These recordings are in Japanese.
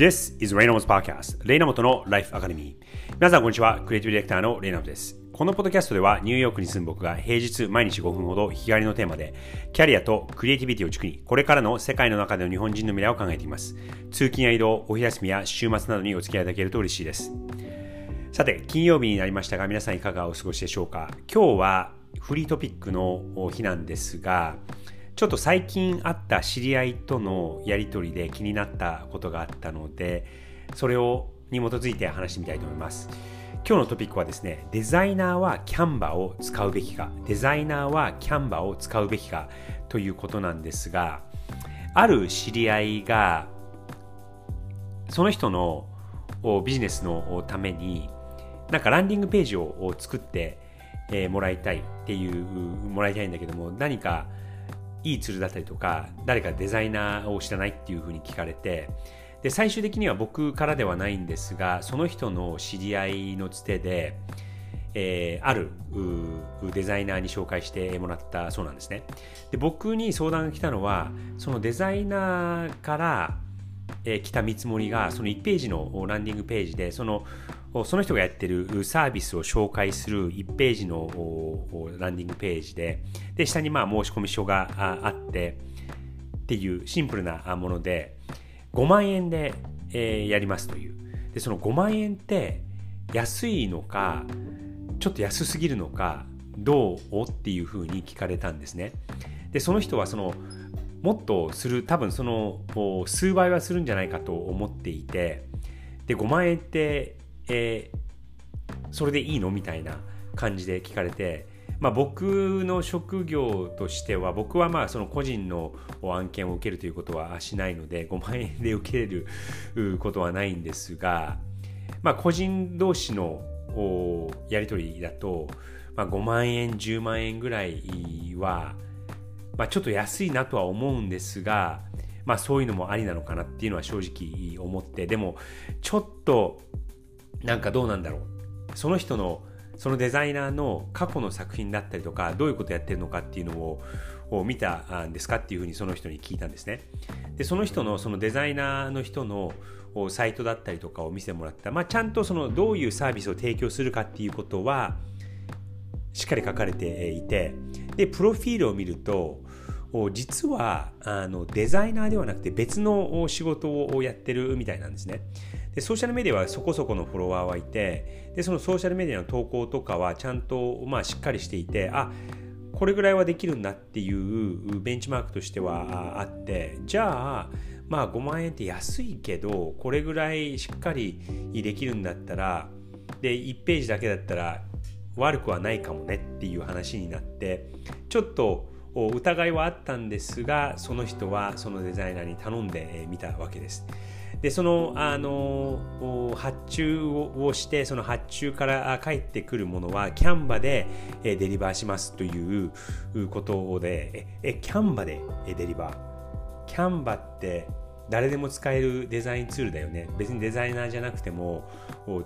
This is Reynolds Podcast レイナモトの Life Academy. 皆さんこんにちは。クリエイティブディレクターのレイナモです。このポッドキャストではニューヨークに住む僕が平日毎日5分ほど日帰りのテーマでキャリアとクリエイティビティを軸にこれからの世界の中での日本人の未来を考えています。通勤や移動お昼休みや週末などにお付き合いいただけると嬉しいです。さて金曜日になりましたが皆さんいかがお過ごしでしょうか？今日はフリートピックの日なんですがちょっと最近あった知り合いとのやり取りで気になったことがあったのでそれをに基づいて話してみたいと思います。今日のトピックはですねデザイナーはキャンバを使うべきかデザイナーはキャンバーを使うべきかということなんですがある知り合いがその人のビジネスのためになんかランディングページを作ってもらいたいっていうもらいたいんだけども何かいいツールだったりとか誰かデザイナーを知らないっていうふうに聞かれてで最終的には僕からではないんですがその人の知り合いのつてで、えー、あるデザイナーに紹介してもらったそうなんですね。で僕に相談が来たのはそのデザイナーからえー、来た見積もりがその1ページのランディングページでそのその人がやってるサービスを紹介する1ページのランディングページでで下にまあ申し込み書があってっていうシンプルなもので5万円で、えー、やりますという。でその5万円って安いのかちょっと安すぎるのかどう？っていうふうに聞かれたんですね。でその人はそのもっとする多分その数倍はするんじゃないかと思っていてで5万円ってえー、それでいいのみたいな感じで聞かれて、まあ、僕の職業としては僕はまあその個人の案件を受けるということはしないので5万円で受けれることはないんですが、まあ、個人同士のやり取りだと、まあ、5万円10万円ぐらいは、まあ、ちょっと安いなとは思うんですが、まあ、そういうのもありなのかなっていうのは正直思ってでもちょっとなんかどうなんだろう。その人のそのデザイナーの過去の作品だったりとかどういうことやってるのかっていうのを見たんですかっていうふうにその人に聞いたんですね。でその人のそのデザイナーの人のサイトだったりとかを見せてもらった、まあ、ちゃんとそのどういうサービスを提供するかっていうことはしっかり書かれていてでプロフィールを見ると実はあのデザイナーではなくて別の仕事をやってるみたいなんですね。でソーシャルメディアはそこそこのフォロワーはいてでそのソーシャルメディアの投稿とかはちゃんと、まあ、しっかりしていてあこれぐらいはできるんだっていうベンチマークとしてはあってじゃあまあ5万円って安いけどこれぐらいしっかりできるんだったらで1ページだけだったら悪くはないかもねっていう話になってちょっと疑いはあったんですがその人はそのデザイナーに頼んでみたわけです。でそのあの発注をしてその発注から返ってくるものはキャンバでデリバーしますということでえキャンバでデリバーキャンバって誰でも使えるデザインツールだよね。別にデザイナーじゃなくても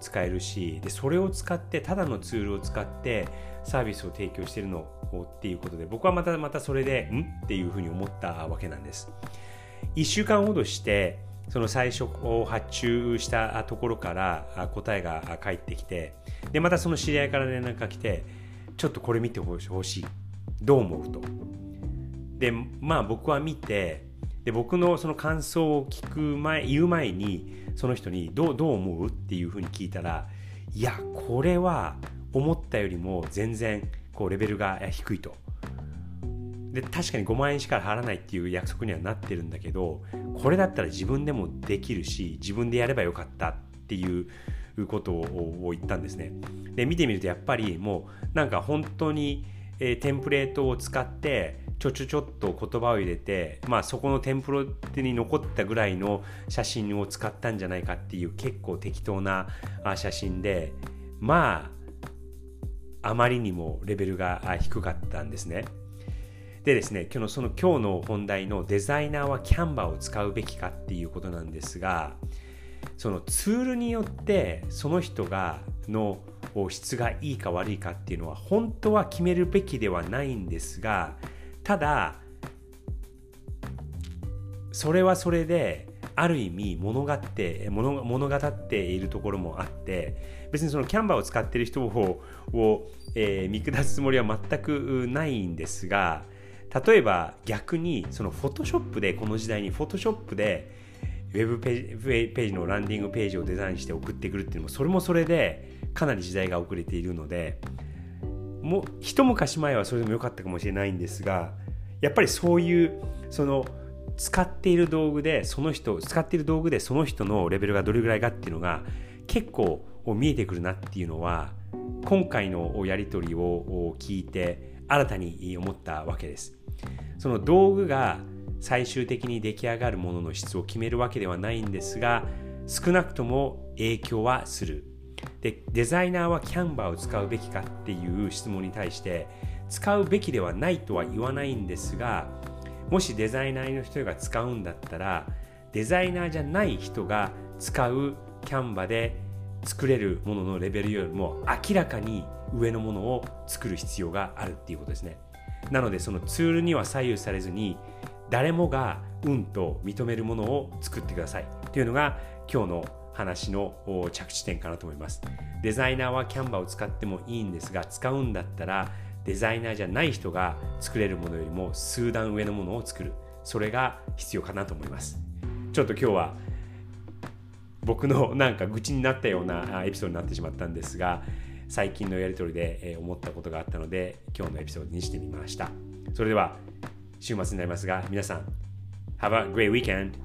使えるし。でそれを使ってただのツールを使ってサービスを提供してるのっていうことで僕はまたまたそれでん？っていうふうに思ったわけなんです。1週間ほどしてその最初を発注したところから答えが返ってきてでまたその知り合いから連絡が来てちょっとこれ見てほしい。どう思う？と。でまあ僕は見てで僕のその感想を聞く前言う前にその人にどうどう思う？っていうふうに聞いたらいやこれは思ったよりも全然こうレベルが低いと。で確かに5万円しか払わないっていう約束にはなってるんだけどこれだったら自分でもできるし自分でやればよかったっていうことを言ったんですね。で見てみるとやっぱりもうなんか本当に、えー、テンプレートを使ってちょちょちょっと言葉を入れて、まあ、そこのテンプレートに残ったぐらいの写真を使ったんじゃないかっていう結構適当な写真でまああまりにもレベルが低かったんですね。でですね、今日のその今日の本題のデザイナーはキャンバーを使うべきかっていうことなんですが、そのツールによってその人がの質がいいか悪いかっていうのは本当は決めるべきではないんですが、ただ、それはそれである意味物語って物語っているところもあって別にそのキャンバーを使ってる人をを、えー、見下すつもりは全くないんですが例えば逆にそのフォトショップでこの時代にフォトショップでウェブページのランディングページをデザインして送ってくるっていうのもそれもそれでかなり時代が遅れているのでも一昔前はそれでも良かったかもしれないんですがやっぱりそういうその使っている道具でその人使っている道具でその人のレベルがどれぐらいかっていうのが結構見えてくるなっていうのは今回のやり取りを聞いて新たに思ったわけです。その道具が最終的に出来上がるものの質を決めるわけではないんですが少なくとも影響はするでデザイナーはキャンバーを使うべきかっていう質問に対して使うべきではないとは言わないんですがもしデザイナーの人が使うんだったらデザイナーじゃない人が使うキャンバで作れるもののレベルよりも明らかに上のものを作る必要があるっていうことですね。なのでそのツールには左右されずに誰もが運と認めるものを作ってくださいっていうのが今日の話の着地点かなと思います。デザイナーはキャンバーを使ってもいいんですが使うんだったらデザイナーじゃない人が作れるものよりも数段上のものを作る。それが必要かなと思います。ちょっと今日は僕のなんか愚痴になったようなエピソードになってしまったんですが最近のやり取りで思ったことがあったので今日のエピソードにしてみました。それでは週末になりますが皆さん Have a great weekend!